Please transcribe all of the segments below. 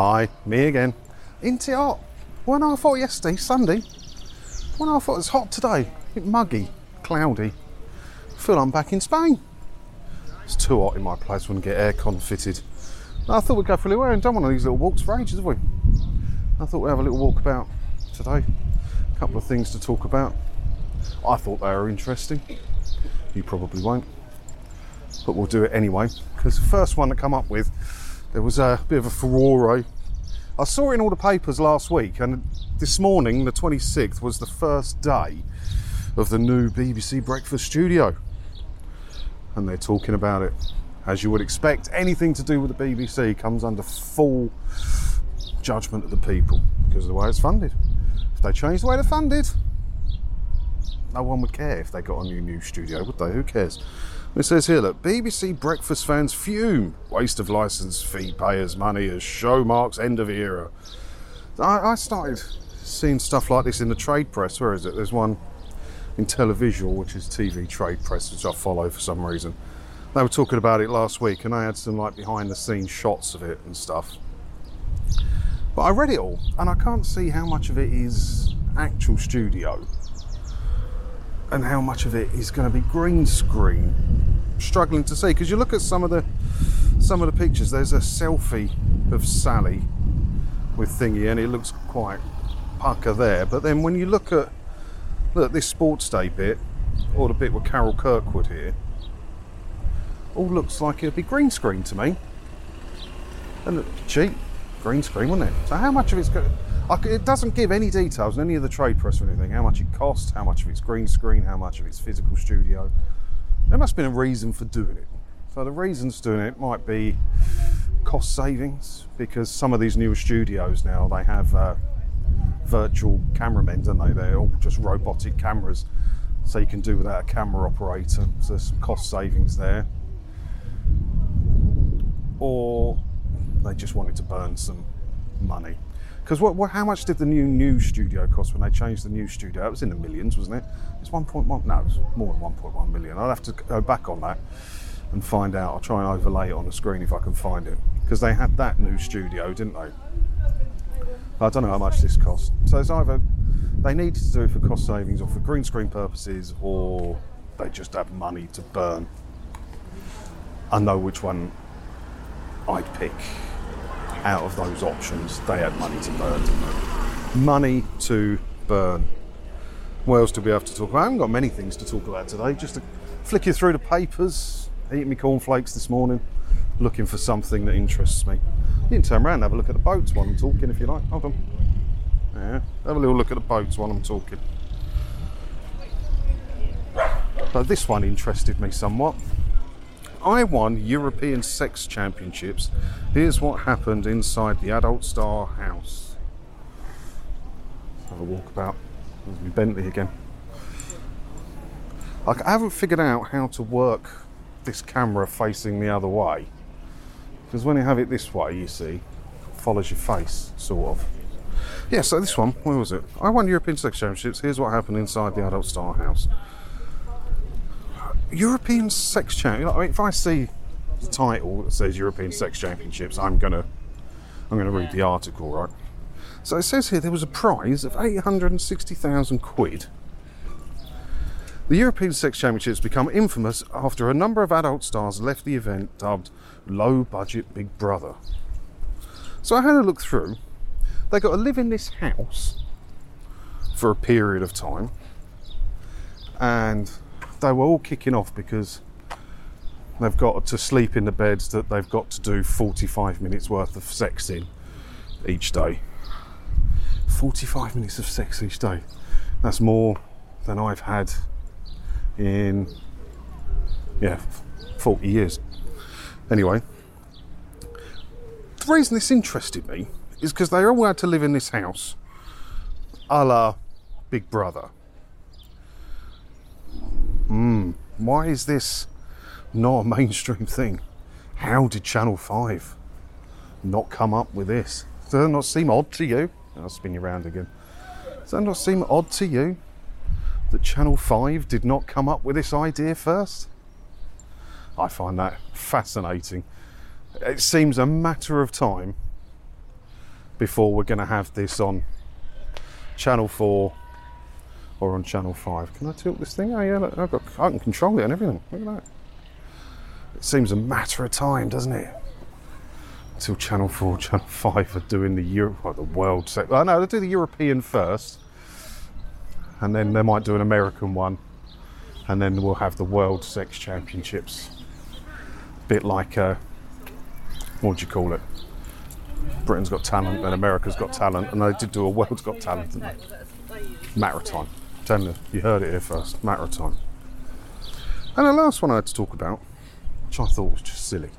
Hi, me again. Into it hot. When I thought yesterday, Sunday, when I thought it was hot today, a bit muggy, cloudy. feel I'm back in Spain. It's too hot in my place, wouldn't get aircon fitted. I thought we'd go for a little air and done one of these little walks for ages, have we? I thought we'd have a little walk about today. A couple of things to talk about. I thought they were interesting. You probably won't. But we'll do it anyway. Because the first one to come up with, there was a bit of a furore. Eh? I saw it in all the papers last week, and this morning, the 26th, was the first day of the new BBC Breakfast Studio. And they're talking about it. As you would expect, anything to do with the BBC comes under full judgment of the people because of the way it's funded. If they change the way they're funded, no one would care if they got a new news studio, would they? Who cares? It says here that BBC breakfast fans fume. Waste of licence fee payers' money as show marks end of era. I, I started seeing stuff like this in the trade press. Where is it? There's one in Televisual, which is TV trade press, which I follow for some reason. They were talking about it last week, and they had some like behind the scenes shots of it and stuff. But I read it all, and I can't see how much of it is actual studio and how much of it is going to be green screen. Struggling to see because you look at some of the some of the pictures. There's a selfie of Sally with thingy, and it looks quite pucker there. But then when you look at look this sports day bit, or the bit with Carol Kirkwood here, all looks like it'd be green screen to me. And cheap green screen, wouldn't it? So how much of it's going? It doesn't give any details in any of the trade press or anything. How much it costs, how much of it's green screen, how much of it's physical studio. There must have been a reason for doing it. So the reasons doing it might be cost savings because some of these newer studios now they have uh, virtual cameramen, don't they? They're all just robotic cameras, so you can do without a camera operator. So there's some cost savings there. Or they just wanted to burn some money. Because what, what, how much did the new news studio cost when they changed the new studio? It was in the millions, wasn't it? It's 1.1. No, it was more than 1.1 million. I'll have to go back on that and find out. I'll try and overlay it on the screen if I can find it. Because they had that new studio, didn't they? I don't know how much this cost. So it's either they needed to do it for cost savings or for green screen purposes, or they just have money to burn. I know which one I'd pick out of those options, they had money to burn, Money to burn. What else do we have to talk about? I haven't got many things to talk about today. Just to flick you through the papers, eating my cornflakes this morning, looking for something that interests me. You can turn around and have a look at the boats while I'm talking if you like. Hold on. Yeah, have a little look at the boats while I'm talking. So this one interested me somewhat. I won European Sex Championships. Here's what happened inside the Adult Star house. Have a walk about. Me Bentley again. I haven't figured out how to work this camera facing the other way. Because when you have it this way, you see, follows your face, sort of. Yeah, so this one, where was it? I won European Sex Championships. Here's what happened inside the Adult Star house. European Sex Champion. I mean, if I see the title that says European Sex Championships, I'm gonna I'm gonna read the article, right? So it says here there was a prize of 860,000 quid. The European Sex Championships become infamous after a number of adult stars left the event dubbed Low Budget Big Brother. So I had a look through. They got to live in this house for a period of time, and they were all kicking off because they've got to sleep in the beds that they've got to do 45 minutes worth of sex in each day. 45 minutes of sex each day. That's more than I've had in, yeah, 40 years. Anyway, the reason this interested me is because they all had to live in this house a la Big Brother. Hmm, why is this not a mainstream thing? How did Channel 5 not come up with this? Does that not seem odd to you? I'll spin you around again. Does that not seem odd to you that Channel 5 did not come up with this idea first? I find that fascinating. It seems a matter of time before we're going to have this on Channel 4 or on Channel 5. Can I tilt this thing? Oh, yeah, look, I've got, I can control it and everything. Look at that. It seems a matter of time, doesn't it? Until Channel 4, Channel 5 are doing the Europe, the world set. Oh, no, they do the European first, and then they might do an American one, and then we'll have the World Sex Championships. A Bit like, uh, what do you call it? Britain's Got Talent and America's Got Talent, and they did do a World's Got Talent, didn't they? Matter you heard it here first. Matter of time. And the last one I had to talk about, which I thought was just silly.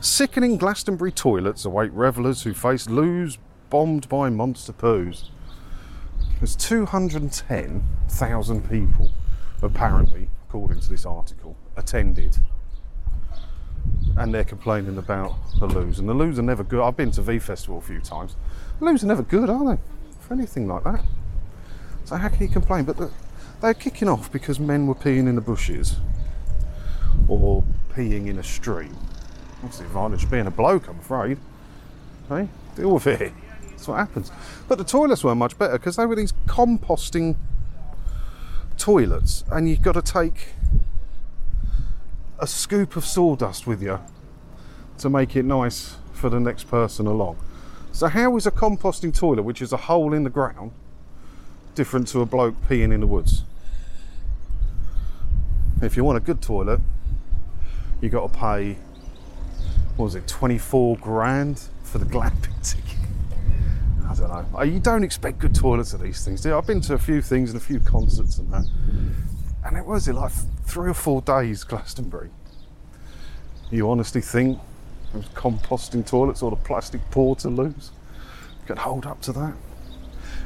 Sickening Glastonbury toilets await revellers who face loos bombed by monster poos. There's 210,000 people, apparently, according to this article, attended. And they're complaining about the loos. And the loos are never good. I've been to V Festival a few times. The loos are never good, are they? For anything like that. So how can you complain? But the, they're kicking off because men were peeing in the bushes or peeing in a stream. What's the advantage of being a bloke, I'm afraid? Hey, deal with it. That's what happens. But the toilets weren't much better because they were these composting toilets, and you've got to take a scoop of sawdust with you to make it nice for the next person along. So, how is a composting toilet, which is a hole in the ground, different to a bloke peeing in the woods? If you want a good toilet, you got to pay, what was it, 24 grand for the glamping ticket. I don't know. You don't expect good toilets at these things, do you? I've been to a few things and a few concerts and that. And it was it like three or four days, Glastonbury. You honestly think composting toilets or the plastic portaloos could hold up to that?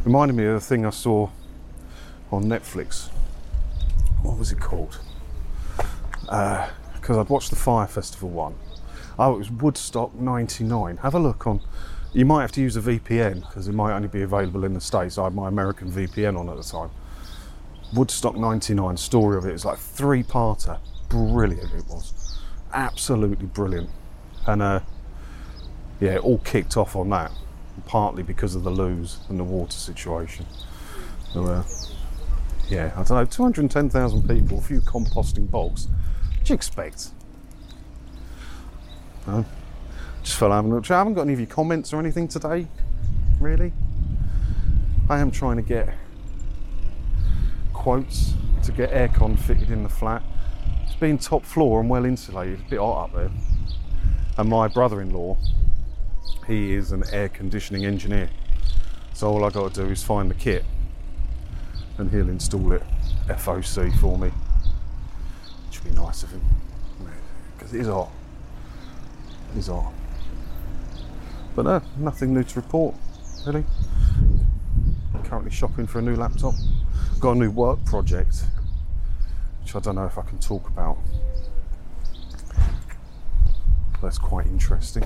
Reminded me of the thing I saw on Netflix. What was it called? Because I'd watched the Fyre Festival one. Oh, it was Woodstock 99. Have a look on. You might have to use a VPN because it might only be available in the States. I had my American VPN on at the time. Woodstock 99 story of it is like three parter. Brilliant it was. Absolutely brilliant. And uh, yeah, it all kicked off on that, partly because of the loos and the water situation. So, uh, yeah, I don't know, 210,000 people, a few composting bogs. What do you expect? No? Just fell having a look. I haven't got any of your comments or anything today, really. I am trying to get quotes to get aircon fitted in the flat. It's been top floor and well insulated, it's a bit hot up there. And my brother in law, he is an air conditioning engineer. So all I got to do is find the kit and he'll install it FOC for me. Which would be nice of him. Because it is hot. It is hot. But no, nothing new to report, really. Currently shopping for a new laptop. Got a new work project, which I don't know if I can talk about. That's quite interesting.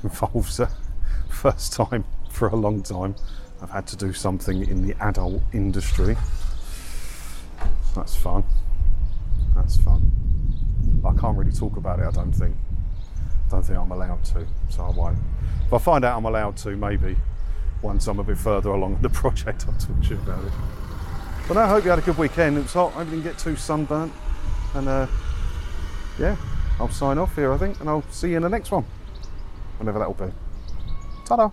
Involves a first time for a long time. I've had to do something in the adult industry. That's fun. That's fun. I can't really talk about it, I don't think. I don't think I'm allowed to, so I won't. If I find out I'm allowed to, maybe once I'm a bit further along in the project, I'll talk to you about it. But I hope you had a good weekend. It was hot. I hope you didn't get too sunburnt. And uh, yeah, I'll sign off here, I think, and I'll see you in the next one, whenever that will be. Ta-da!